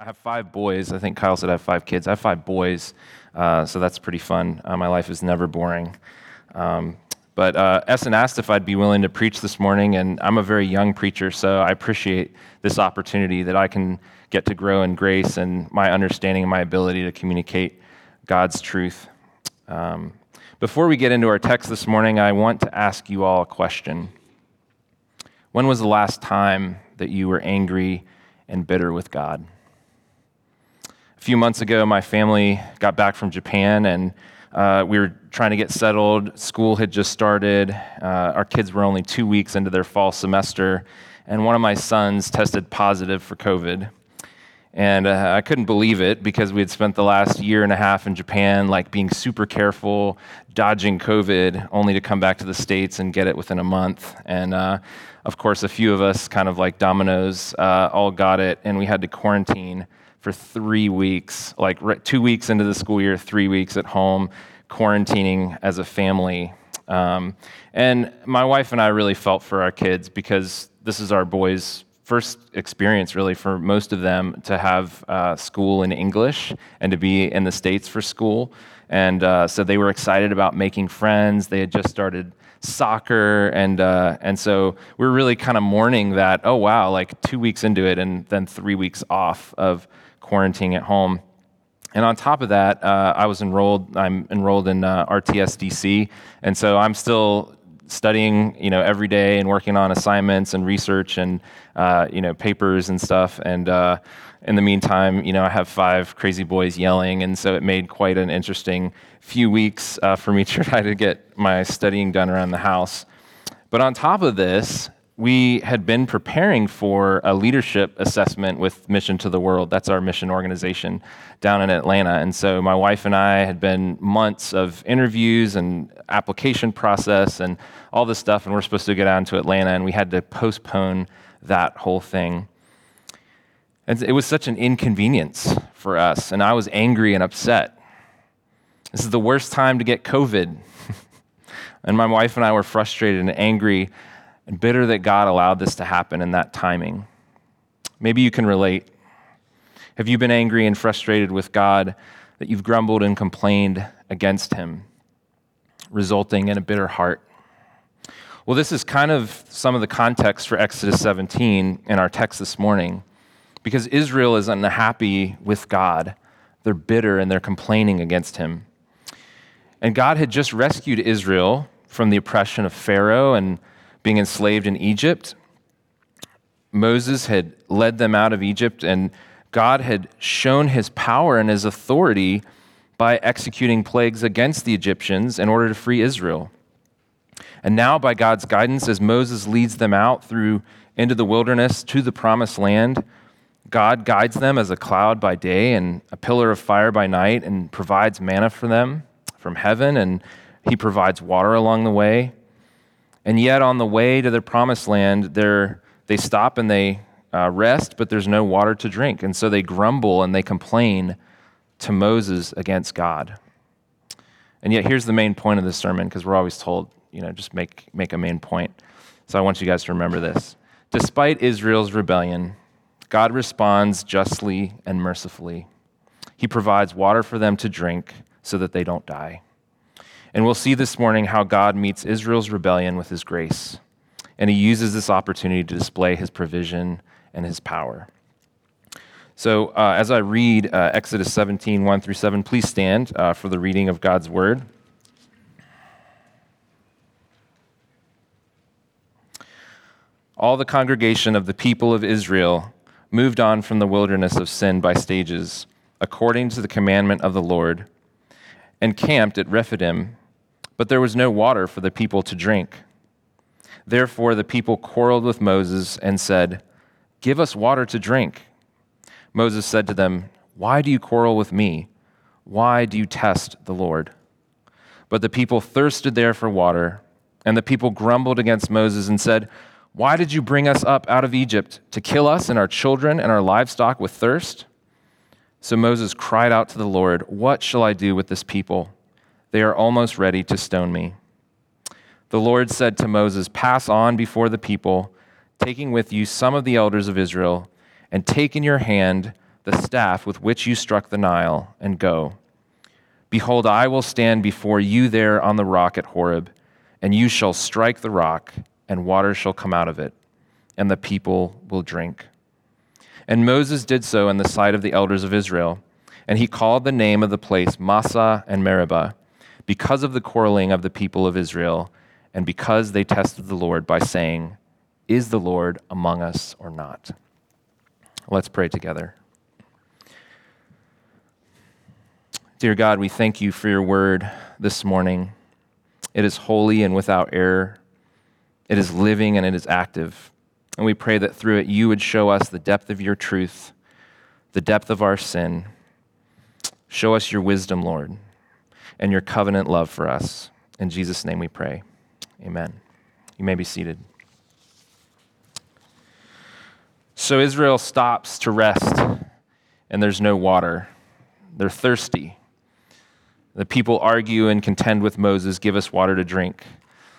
I have five boys. I think Kyle said I have five kids. I have five boys, uh, so that's pretty fun. Uh, my life is never boring. Um, but uh, Essen asked if I'd be willing to preach this morning, and I'm a very young preacher, so I appreciate this opportunity that I can get to grow in grace and my understanding and my ability to communicate God's truth. Um, before we get into our text this morning, I want to ask you all a question. When was the last time that you were angry and bitter with God? A few months ago, my family got back from Japan and uh, we were trying to get settled. School had just started. Uh, our kids were only two weeks into their fall semester, and one of my sons tested positive for COVID. And uh, I couldn't believe it because we had spent the last year and a half in Japan, like being super careful, dodging COVID, only to come back to the States and get it within a month. And uh, of course, a few of us, kind of like dominoes, uh, all got it, and we had to quarantine for three weeks, like two weeks into the school year, three weeks at home, quarantining as a family. Um, and my wife and I really felt for our kids because this is our boys' first experience, really, for most of them to have uh, school in English and to be in the States for school. And uh, so they were excited about making friends. They had just started soccer, and uh, and so we are really kind of mourning that. Oh wow, like two weeks into it, and then three weeks off of quarantining at home. And on top of that, uh, I was enrolled. I'm enrolled in uh, RTSDC, and so I'm still studying, you know, every day and working on assignments and research and uh, you know papers and stuff. And uh, in the meantime, you know, I have five crazy boys yelling, and so it made quite an interesting few weeks uh, for me to try to get my studying done around the house. But on top of this, we had been preparing for a leadership assessment with Mission to the World. That's our mission organization down in Atlanta. And so my wife and I had been months of interviews and application process and all this stuff, and we're supposed to get down to Atlanta, and we had to postpone that whole thing. And it was such an inconvenience for us, and I was angry and upset. This is the worst time to get COVID. and my wife and I were frustrated and angry and bitter that God allowed this to happen in that timing. Maybe you can relate. Have you been angry and frustrated with God that you've grumbled and complained against Him, resulting in a bitter heart? Well, this is kind of some of the context for Exodus 17 in our text this morning. Because Israel is unhappy with God, they're bitter and they're complaining against Him. And God had just rescued Israel from the oppression of Pharaoh and being enslaved in Egypt. Moses had led them out of Egypt, and God had shown his power and his authority by executing plagues against the Egyptians in order to free Israel. And now, by God's guidance, as Moses leads them out through into the wilderness to the promised land, God guides them as a cloud by day and a pillar of fire by night and provides manna for them from heaven, and he provides water along the way. And yet, on the way to the promised land, they stop and they uh, rest, but there's no water to drink. And so they grumble and they complain to Moses against God. And yet, here's the main point of this sermon because we're always told, you know, just make, make a main point. So I want you guys to remember this. Despite Israel's rebellion, God responds justly and mercifully. He provides water for them to drink so that they don't die. And we'll see this morning how God meets Israel's rebellion with his grace. And he uses this opportunity to display his provision and his power. So, uh, as I read uh, Exodus 17, 1 through 7, please stand uh, for the reading of God's word. All the congregation of the people of Israel moved on from the wilderness of sin by stages, according to the commandment of the Lord, and camped at Rephidim but there was no water for the people to drink. Therefore, the people quarreled with Moses and said, Give us water to drink. Moses said to them, Why do you quarrel with me? Why do you test the Lord? But the people thirsted there for water, and the people grumbled against Moses and said, Why did you bring us up out of Egypt to kill us and our children and our livestock with thirst? So Moses cried out to the Lord, What shall I do with this people? They are almost ready to stone me. The Lord said to Moses, Pass on before the people, taking with you some of the elders of Israel, and take in your hand the staff with which you struck the Nile, and go. Behold, I will stand before you there on the rock at Horeb, and you shall strike the rock, and water shall come out of it, and the people will drink. And Moses did so in the sight of the elders of Israel, and he called the name of the place Massah and Meribah, because of the quarreling of the people of Israel, and because they tested the Lord by saying, Is the Lord among us or not? Let's pray together. Dear God, we thank you for your word this morning. It is holy and without error. It is living and it is active. And we pray that through it you would show us the depth of your truth, the depth of our sin. Show us your wisdom, Lord, and your covenant love for us. In Jesus' name we pray. Amen. You may be seated. So Israel stops to rest, and there's no water. They're thirsty. The people argue and contend with Moses, give us water to drink.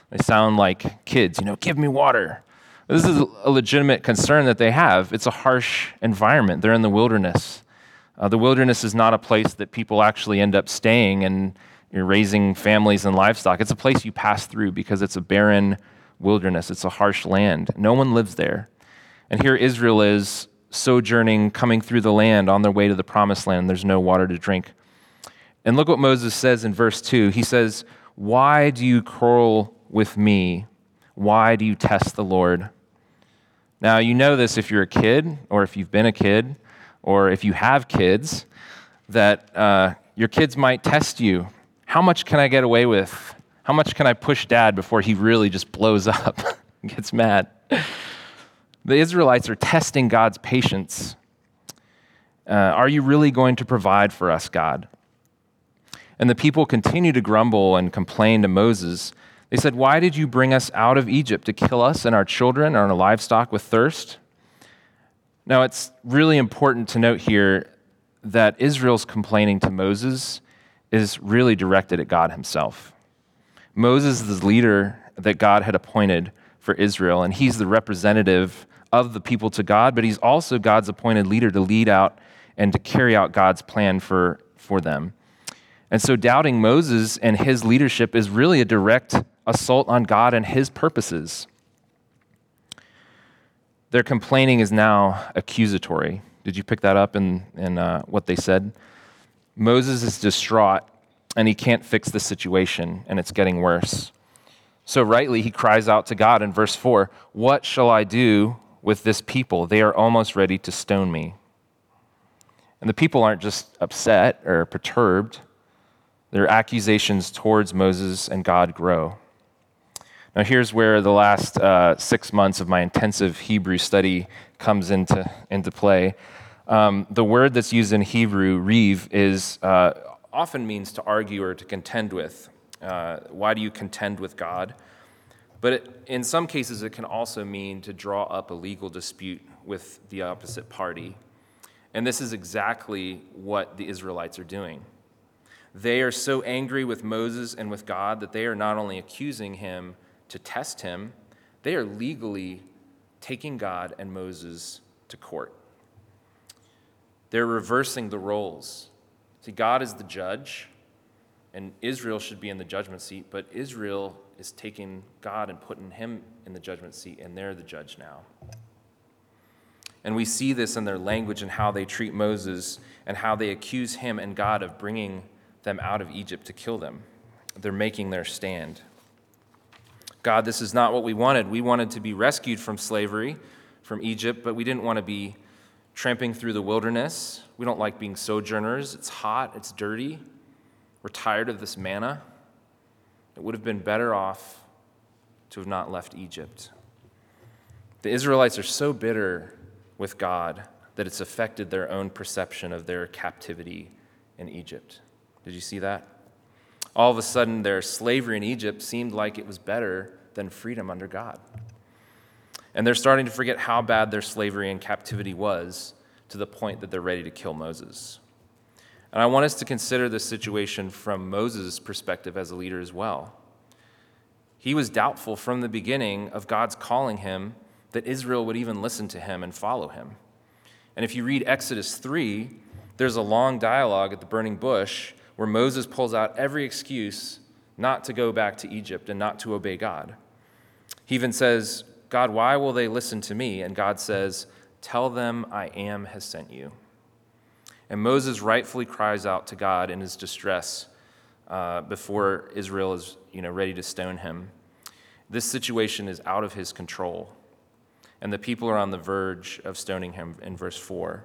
They sound like kids, you know, give me water. This is a legitimate concern that they have. It's a harsh environment. They're in the wilderness. Uh, the wilderness is not a place that people actually end up staying and you're raising families and livestock. It's a place you pass through because it's a barren wilderness. It's a harsh land. No one lives there. And here Israel is sojourning, coming through the land on their way to the promised land. There's no water to drink. And look what Moses says in verse 2. He says, Why do you quarrel with me? Why do you test the Lord? Now, you know this if you're a kid, or if you've been a kid, or if you have kids, that uh, your kids might test you. How much can I get away with? How much can I push dad before he really just blows up gets mad? The Israelites are testing God's patience. Uh, are you really going to provide for us, God? And the people continue to grumble and complain to Moses. They said, Why did you bring us out of Egypt to kill us and our children and our livestock with thirst? Now, it's really important to note here that Israel's complaining to Moses is really directed at God himself. Moses is the leader that God had appointed for Israel, and he's the representative of the people to God, but he's also God's appointed leader to lead out and to carry out God's plan for, for them. And so doubting Moses and his leadership is really a direct assault on God and his purposes. Their complaining is now accusatory. Did you pick that up in, in uh, what they said? Moses is distraught and he can't fix the situation, and it's getting worse. So, rightly, he cries out to God in verse 4 What shall I do with this people? They are almost ready to stone me. And the people aren't just upset or perturbed, their accusations towards Moses and God grow. Now, here's where the last uh, six months of my intensive Hebrew study comes into, into play. Um, the word that's used in Hebrew, reeve, is uh, often means to argue or to contend with. Uh, why do you contend with God? But it, in some cases, it can also mean to draw up a legal dispute with the opposite party. And this is exactly what the Israelites are doing. They are so angry with Moses and with God that they are not only accusing him to test him, they are legally taking God and Moses to court. They're reversing the roles. See, God is the judge, and Israel should be in the judgment seat, but Israel is taking God and putting him in the judgment seat, and they're the judge now. And we see this in their language and how they treat Moses and how they accuse him and God of bringing them out of Egypt to kill them. They're making their stand. God, this is not what we wanted. We wanted to be rescued from slavery, from Egypt, but we didn't want to be tramping through the wilderness. We don't like being sojourners. It's hot, it's dirty. We're tired of this manna. It would have been better off to have not left Egypt. The Israelites are so bitter with God that it's affected their own perception of their captivity in Egypt. Did you see that? All of a sudden, their slavery in Egypt seemed like it was better than freedom under God. And they're starting to forget how bad their slavery and captivity was to the point that they're ready to kill Moses. And I want us to consider this situation from Moses' perspective as a leader as well. He was doubtful from the beginning of God's calling him that Israel would even listen to him and follow him. And if you read Exodus 3, there's a long dialogue at the burning bush where Moses pulls out every excuse not to go back to Egypt and not to obey God. He even says, God, why will they listen to me? And God says, Tell them I am has sent you. And Moses rightfully cries out to God in his distress uh, before Israel is you know, ready to stone him. This situation is out of his control. And the people are on the verge of stoning him in verse 4.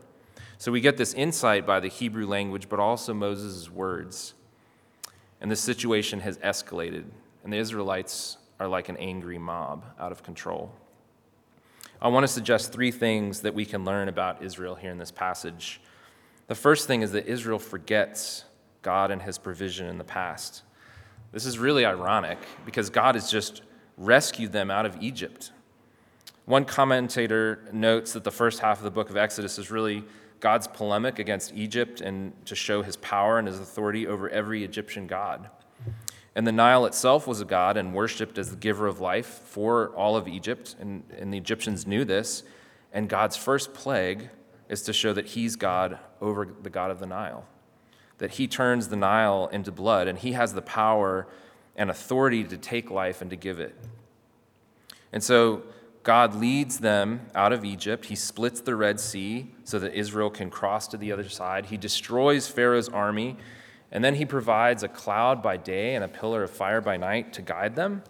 So we get this insight by the Hebrew language, but also Moses' words. And this situation has escalated, and the Israelites are like an angry mob out of control. I want to suggest three things that we can learn about Israel here in this passage. The first thing is that Israel forgets God and his provision in the past. This is really ironic because God has just rescued them out of Egypt. One commentator notes that the first half of the book of Exodus is really God's polemic against Egypt and to show his power and his authority over every Egyptian god. And the Nile itself was a god and worshiped as the giver of life for all of Egypt, and, and the Egyptians knew this. And God's first plague is to show that he's God over the God of the Nile, that he turns the Nile into blood, and he has the power and authority to take life and to give it. And so God leads them out of Egypt. He splits the Red Sea so that Israel can cross to the other side. He destroys Pharaoh's army, and then he provides a cloud by day and a pillar of fire by night to guide them.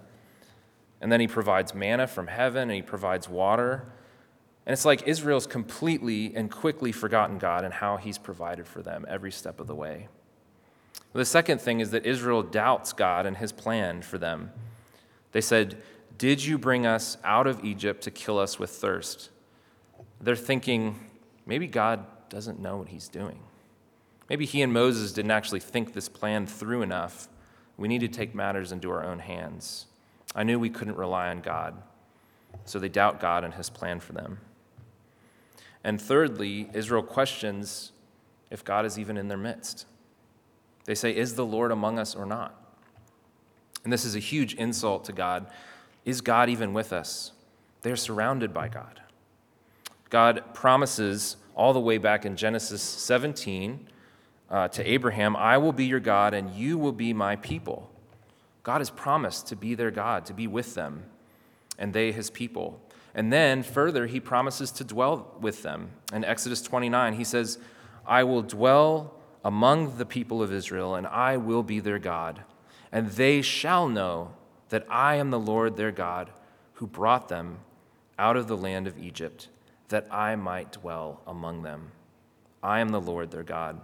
And then he provides manna from heaven and he provides water. And it's like Israel's completely and quickly forgotten God and how he's provided for them every step of the way. The second thing is that Israel doubts God and his plan for them. They said, did you bring us out of Egypt to kill us with thirst? They're thinking, maybe God doesn't know what he's doing. Maybe he and Moses didn't actually think this plan through enough. We need to take matters into our own hands. I knew we couldn't rely on God, so they doubt God and his plan for them. And thirdly, Israel questions if God is even in their midst. They say, Is the Lord among us or not? And this is a huge insult to God is God even with us? They're surrounded by God. God promises all the way back in Genesis 17 uh, to Abraham, I will be your God and you will be my people. God has promised to be their God, to be with them, and they his people. And then further, he promises to dwell with them. In Exodus 29, he says, I will dwell among the people of Israel, and I will be their God, and they shall know that I am the Lord their God who brought them out of the land of Egypt, that I might dwell among them. I am the Lord their God.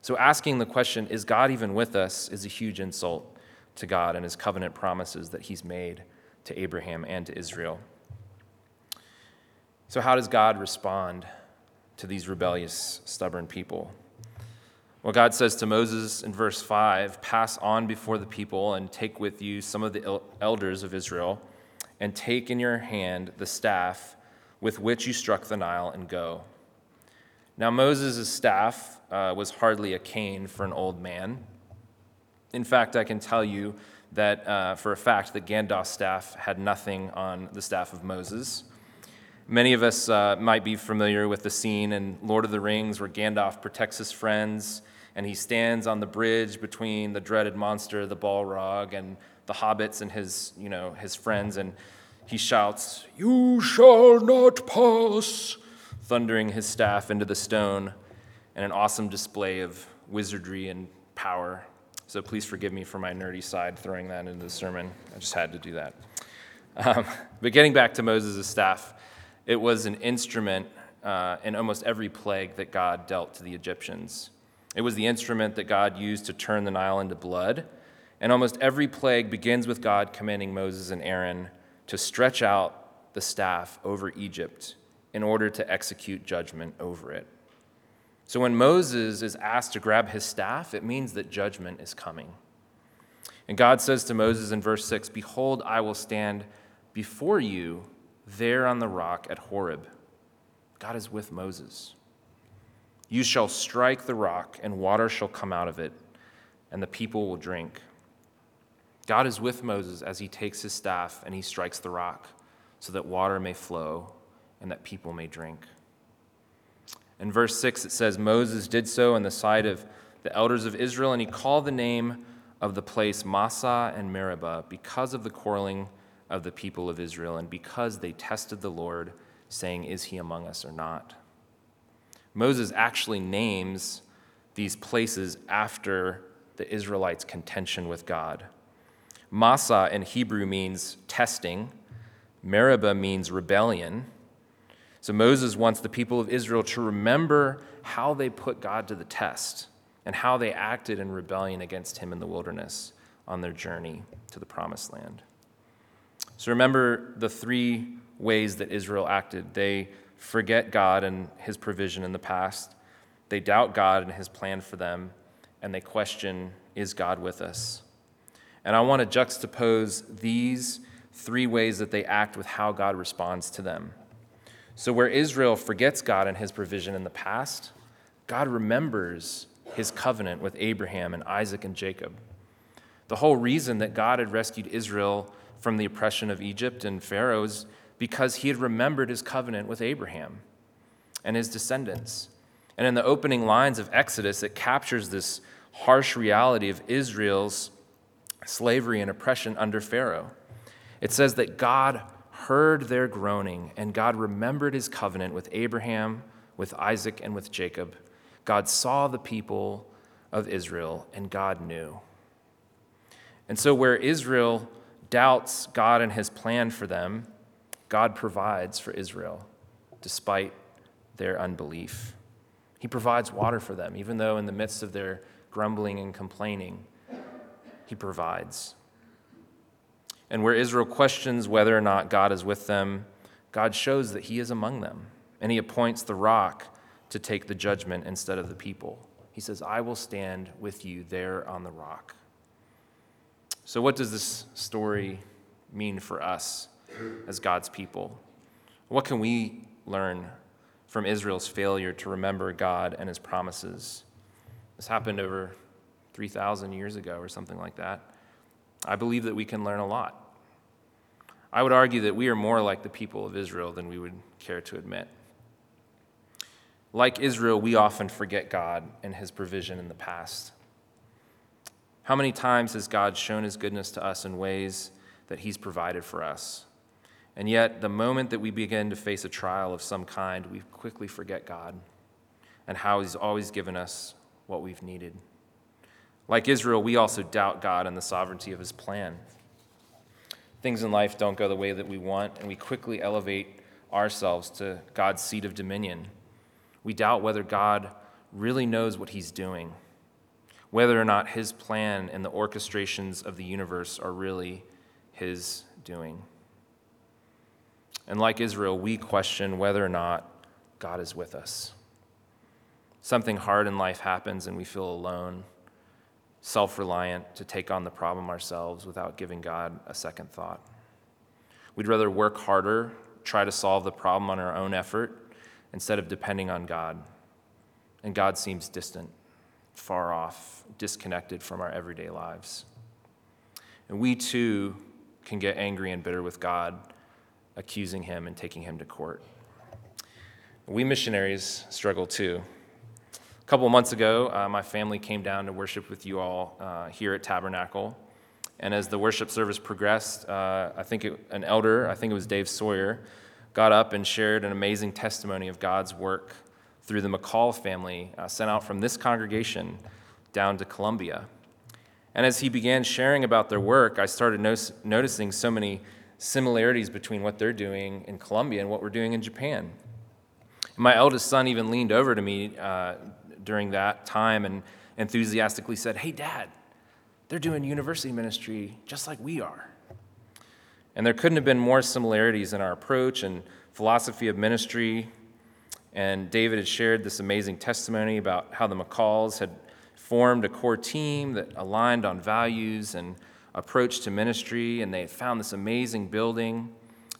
So, asking the question, is God even with us, is a huge insult to God and his covenant promises that he's made to Abraham and to Israel. So, how does God respond to these rebellious, stubborn people? Well, God says to Moses in verse 5 Pass on before the people and take with you some of the elders of Israel, and take in your hand the staff with which you struck the Nile, and go. Now, Moses' staff uh, was hardly a cane for an old man. In fact, I can tell you that uh, for a fact that Gandalf's staff had nothing on the staff of Moses. Many of us uh, might be familiar with the scene in Lord of the Rings where Gandalf protects his friends and he stands on the bridge between the dreaded monster, the Balrog, and the hobbits and his, you know, his friends, and he shouts, You shall not pass, thundering his staff into the stone, and an awesome display of wizardry and power. So please forgive me for my nerdy side throwing that into the sermon. I just had to do that. Um, but getting back to Moses' staff, it was an instrument uh, in almost every plague that God dealt to the Egyptians. It was the instrument that God used to turn the Nile into blood. And almost every plague begins with God commanding Moses and Aaron to stretch out the staff over Egypt in order to execute judgment over it. So when Moses is asked to grab his staff, it means that judgment is coming. And God says to Moses in verse 6 Behold, I will stand before you there on the rock at Horeb. God is with Moses. You shall strike the rock, and water shall come out of it, and the people will drink. God is with Moses as he takes his staff and he strikes the rock so that water may flow and that people may drink. In verse 6, it says, Moses did so in the sight of the elders of Israel, and he called the name of the place Massah and Meribah because of the quarreling of the people of Israel and because they tested the Lord, saying, Is he among us or not? Moses actually names these places after the Israelites' contention with God. Massah in Hebrew means testing, Meribah means rebellion. So Moses wants the people of Israel to remember how they put God to the test and how they acted in rebellion against him in the wilderness on their journey to the promised land. So remember the three ways that Israel acted. They forget God and his provision in the past, they doubt God and his plan for them, and they question, Is God with us? And I want to juxtapose these three ways that they act with how God responds to them. So, where Israel forgets God and his provision in the past, God remembers his covenant with Abraham and Isaac and Jacob. The whole reason that God had rescued Israel from the oppression of Egypt and Pharaoh's because he had remembered his covenant with Abraham and his descendants. And in the opening lines of Exodus, it captures this harsh reality of Israel's slavery and oppression under Pharaoh. It says that God heard their groaning, and God remembered his covenant with Abraham, with Isaac, and with Jacob. God saw the people of Israel, and God knew. And so, where Israel doubts God and his plan for them, God provides for Israel despite their unbelief. He provides water for them, even though in the midst of their grumbling and complaining, He provides. And where Israel questions whether or not God is with them, God shows that He is among them. And He appoints the rock to take the judgment instead of the people. He says, I will stand with you there on the rock. So, what does this story mean for us as God's people? What can we learn from Israel's failure to remember God and His promises? This happened over 3,000 years ago or something like that. I believe that we can learn a lot. I would argue that we are more like the people of Israel than we would care to admit. Like Israel, we often forget God and his provision in the past. How many times has God shown his goodness to us in ways that he's provided for us? And yet, the moment that we begin to face a trial of some kind, we quickly forget God and how he's always given us what we've needed. Like Israel, we also doubt God and the sovereignty of his plan. Things in life don't go the way that we want, and we quickly elevate ourselves to God's seat of dominion. We doubt whether God really knows what he's doing, whether or not his plan and the orchestrations of the universe are really his doing. And like Israel, we question whether or not God is with us. Something hard in life happens and we feel alone self reliant to take on the problem ourselves without giving God a second thought. We'd rather work harder, try to solve the problem on our own effort, instead of depending on God. And God seems distant, far off, disconnected from our everyday lives. And we too can get angry and bitter with God, accusing Him and taking Him to court. We missionaries struggle too A couple months ago, uh, my family came down to worship with you all uh, here at Tabernacle. And as the worship service progressed, uh, I think it, an elder, I think it was Dave Sawyer, got up and shared an amazing testimony of God's work through the McCall family uh, sent out from this congregation down to Colombia. And as he began sharing about their work, I started no- noticing so many similarities between what they're doing in Colombia and what we're doing in Japan. My eldest son even leaned over to me uh, during that time and enthusiastically said, Hey, Dad, they're doing university ministry just like we are. And there couldn't have been more similarities in our approach and philosophy of ministry. And David had shared this amazing testimony about how the McCalls had formed a core team that aligned on values and approach to ministry. And they had found this amazing building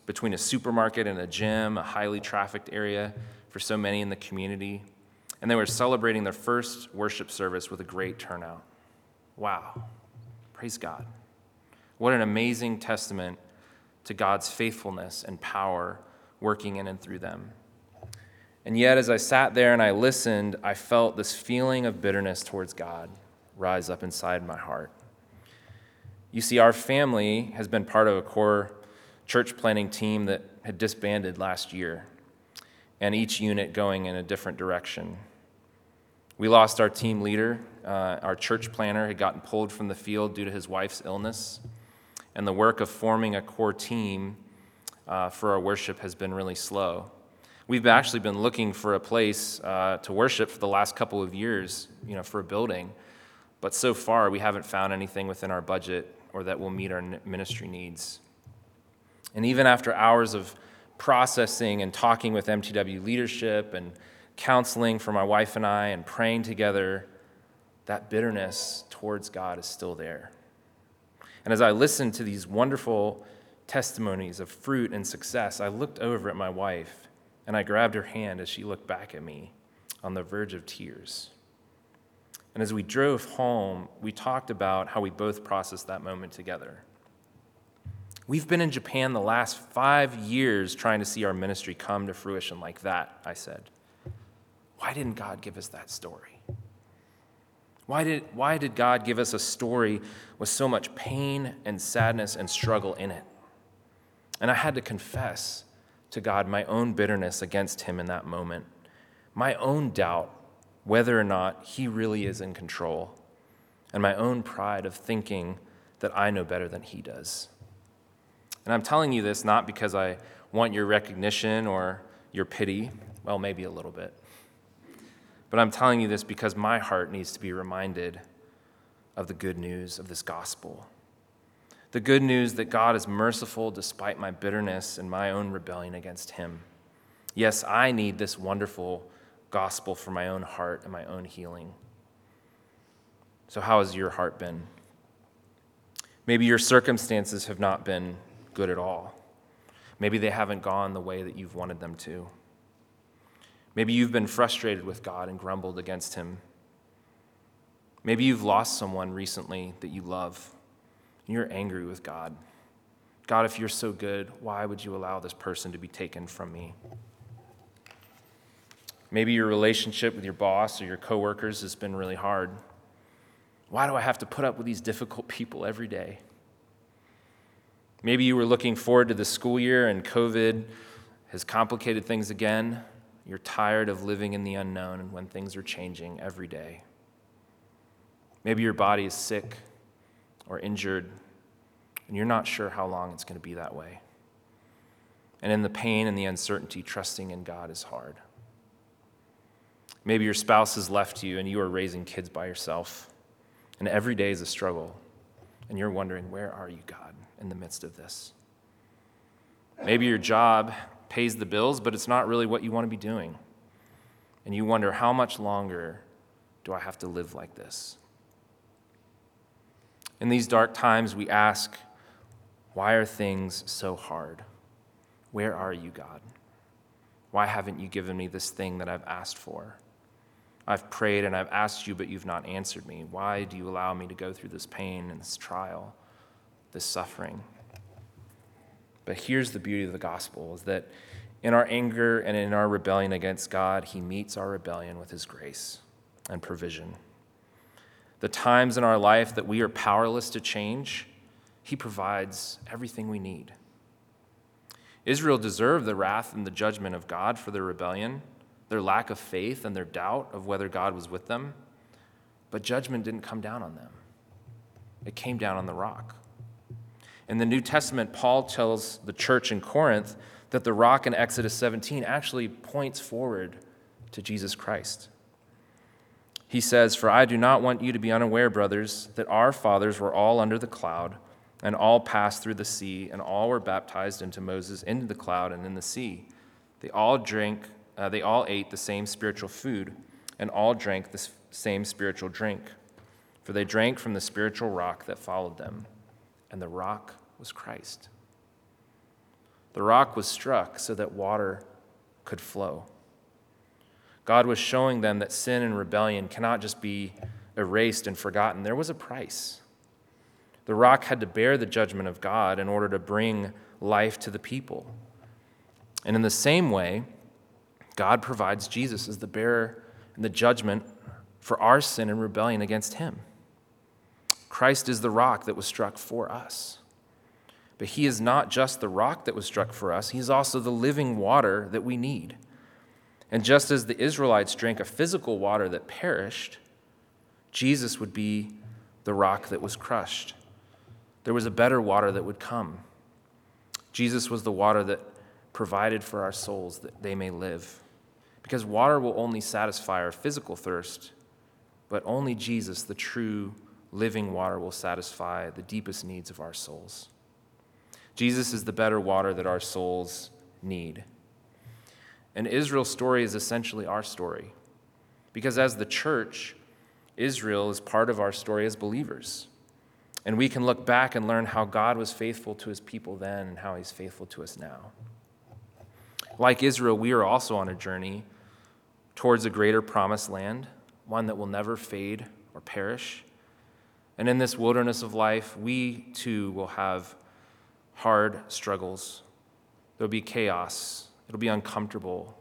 between a supermarket and a gym, a highly trafficked area for so many in the community and they were celebrating their first worship service with a great turnout. Wow. Praise God. What an amazing testament to God's faithfulness and power working in and through them. And yet, as I sat there and I listened, I felt this feeling of bitterness towards God rise up inside my heart. You see, our family has been part of a core church planning team that had disbanded last year, and each unit going in a different direction. We lost our team leader. Uh, our church planner had gotten pulled from the field due to his wife's illness, and the work of forming a core team uh, for our worship has been really slow. We've actually been looking for a place uh, to worship for the last couple of years, you know, for a building. But so far, we haven't found anything within our budget or that will meet our ministry needs. And even after hours of processing and talking with MTW leadership and counseling for my wife and I and praying together, that bitterness towards God is still there. And as I listened to these wonderful testimonies of fruit and success, I looked over at my wife and I grabbed her hand as she looked back at me on the verge of tears. And as we drove home, we talked about how we both processed that moment together. We've been in Japan the last five years trying to see our ministry come to fruition like that, I said. Why didn't God give us that story? Why did, why did God give us a story with so much pain and sadness and struggle in it? And I had to confess to God my own bitterness against him in that moment, my own doubt whether or not he really is in control, and my own pride of thinking that I know better than he does. And I'm telling you this not because I want your recognition or your pity, well, maybe a little bit, but I'm telling you this because my heart needs to be reminded of the good news of this gospel the good news that God is merciful despite my bitterness and my own rebellion against Him. Yes, I need this wonderful gospel for my own heart and my own healing. So, how has your heart been? Maybe your circumstances have not been good at all. Maybe they haven't gone the way that you've wanted them to. Maybe you've been frustrated with God and grumbled against Him. Maybe you've lost someone recently that you love and you're angry with God. God, if you're so good, why would you allow this person to be taken from me? Maybe your relationship with your boss or your coworkers has been really hard. Why do I have to put up with these difficult people every day? Maybe you were looking forward to the school year and COVID has complicated things again. You're tired of living in the unknown and when things are changing every day. Maybe your body is sick or injured, and you're not sure how long it's going to be that way. And in the pain and the uncertainty, trusting in God is hard. Maybe your spouse has left you and you are raising kids by yourself, and every day is a struggle, and you're wondering, where are you, God, in the midst of this? Maybe your job pays the bills, but it's not really what you want to be doing. And you wonder, how much longer do I have to live like this? In these dark times, we ask, why are things so hard? Where are you, God? Why haven't you given me this thing that I've asked for? I've prayed and I've asked you, but you've not answered me. Why do you allow me to go through this pain and this trial, this suffering? But here's the beauty of the gospel is that in our anger and in our rebellion against God, he meets our rebellion with his grace and provision the times in our life that we are powerless to change, He provides everything we need. Israel deserved the wrath and the judgment of God for their rebellion, their lack of faith, and their doubt of whether God was with them. But judgment didn't come down on them, it came down on the rock. In the New Testament, Paul tells the church in Corinth that the rock in Exodus 17 actually points forward to Jesus Christ. He says, For I do not want you to be unaware, brothers, that our fathers were all under the cloud, and all passed through the sea, and all were baptized into Moses into the cloud and in the sea. They all drank, uh, they all ate the same spiritual food, and all drank the same spiritual drink. For they drank from the spiritual rock that followed them, and the rock was Christ. The rock was struck so that water could flow. God was showing them that sin and rebellion cannot just be erased and forgotten. There was a price. The rock had to bear the judgment of God in order to bring life to the people. And in the same way, God provides Jesus as the bearer and the judgment for our sin and rebellion against him. Christ is the rock that was struck for us. But he is not just the rock that was struck for us, he's also the living water that we need. And just as the Israelites drank a physical water that perished, Jesus would be the rock that was crushed. There was a better water that would come. Jesus was the water that provided for our souls that they may live. Because water will only satisfy our physical thirst, but only Jesus, the true living water, will satisfy the deepest needs of our souls. Jesus is the better water that our souls need. And Israel's story is essentially our story. Because as the church, Israel is part of our story as believers. And we can look back and learn how God was faithful to his people then and how he's faithful to us now. Like Israel, we are also on a journey towards a greater promised land, one that will never fade or perish. And in this wilderness of life, we too will have hard struggles. There'll be chaos, it'll be uncomfortable,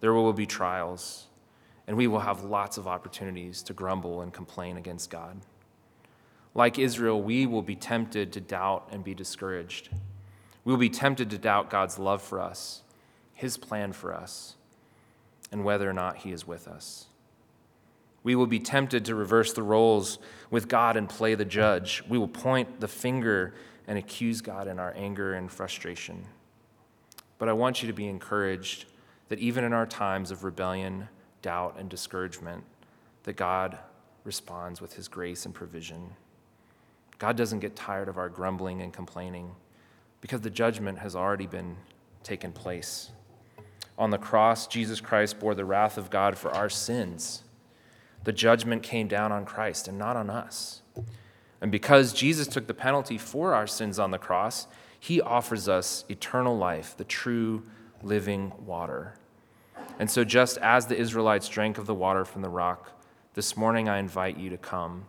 there will be trials, and we will have lots of opportunities to grumble and complain against God. Like Israel, we will be tempted to doubt and be discouraged. We will be tempted to doubt God's love for us, His plan for us and whether or not He is with us. We will be tempted to reverse the roles with God and play the judge. We will point the finger and accuse God in our anger and frustration. But I want you to be encouraged that even in our times of rebellion, doubt, and discouragement, that God responds with his grace and provision. God doesn't get tired of our grumbling and complaining because the judgment has already been taken place. On the cross, Jesus Christ bore the wrath of God for our sins. The judgment came down on Christ and not on us. And because Jesus took the penalty for our sins on the cross, he offers us eternal life, the true living water. And so, just as the Israelites drank of the water from the rock, this morning I invite you to come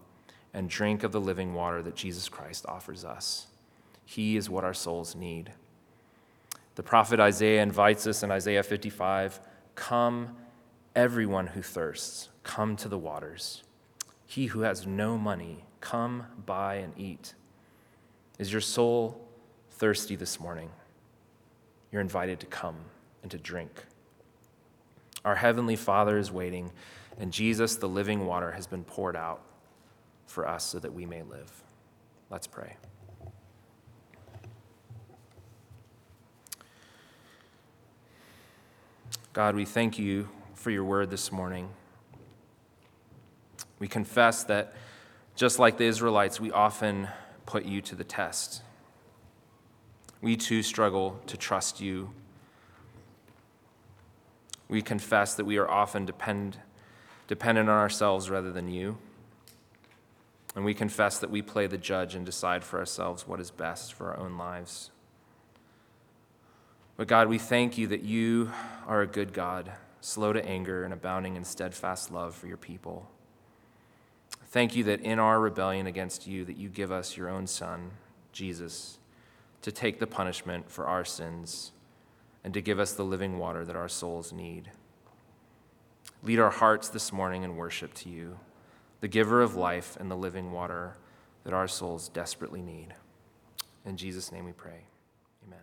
and drink of the living water that Jesus Christ offers us. He is what our souls need. The prophet Isaiah invites us in Isaiah 55 Come, everyone who thirsts, come to the waters. He who has no money, come buy and eat. Is your soul thirsty this morning? You're invited to come and to drink. Our Heavenly Father is waiting, and Jesus, the living water, has been poured out for us so that we may live. Let's pray. God, we thank you for your word this morning. We confess that just like the Israelites, we often put you to the test. We too struggle to trust you. We confess that we are often depend, dependent on ourselves rather than you. And we confess that we play the judge and decide for ourselves what is best for our own lives. But God, we thank you that you are a good God, slow to anger and abounding in steadfast love for your people. Thank you that in our rebellion against you that you give us your own son, Jesus, to take the punishment for our sins and to give us the living water that our souls need. Lead our hearts this morning in worship to you, the giver of life and the living water that our souls desperately need. In Jesus' name we pray. Amen.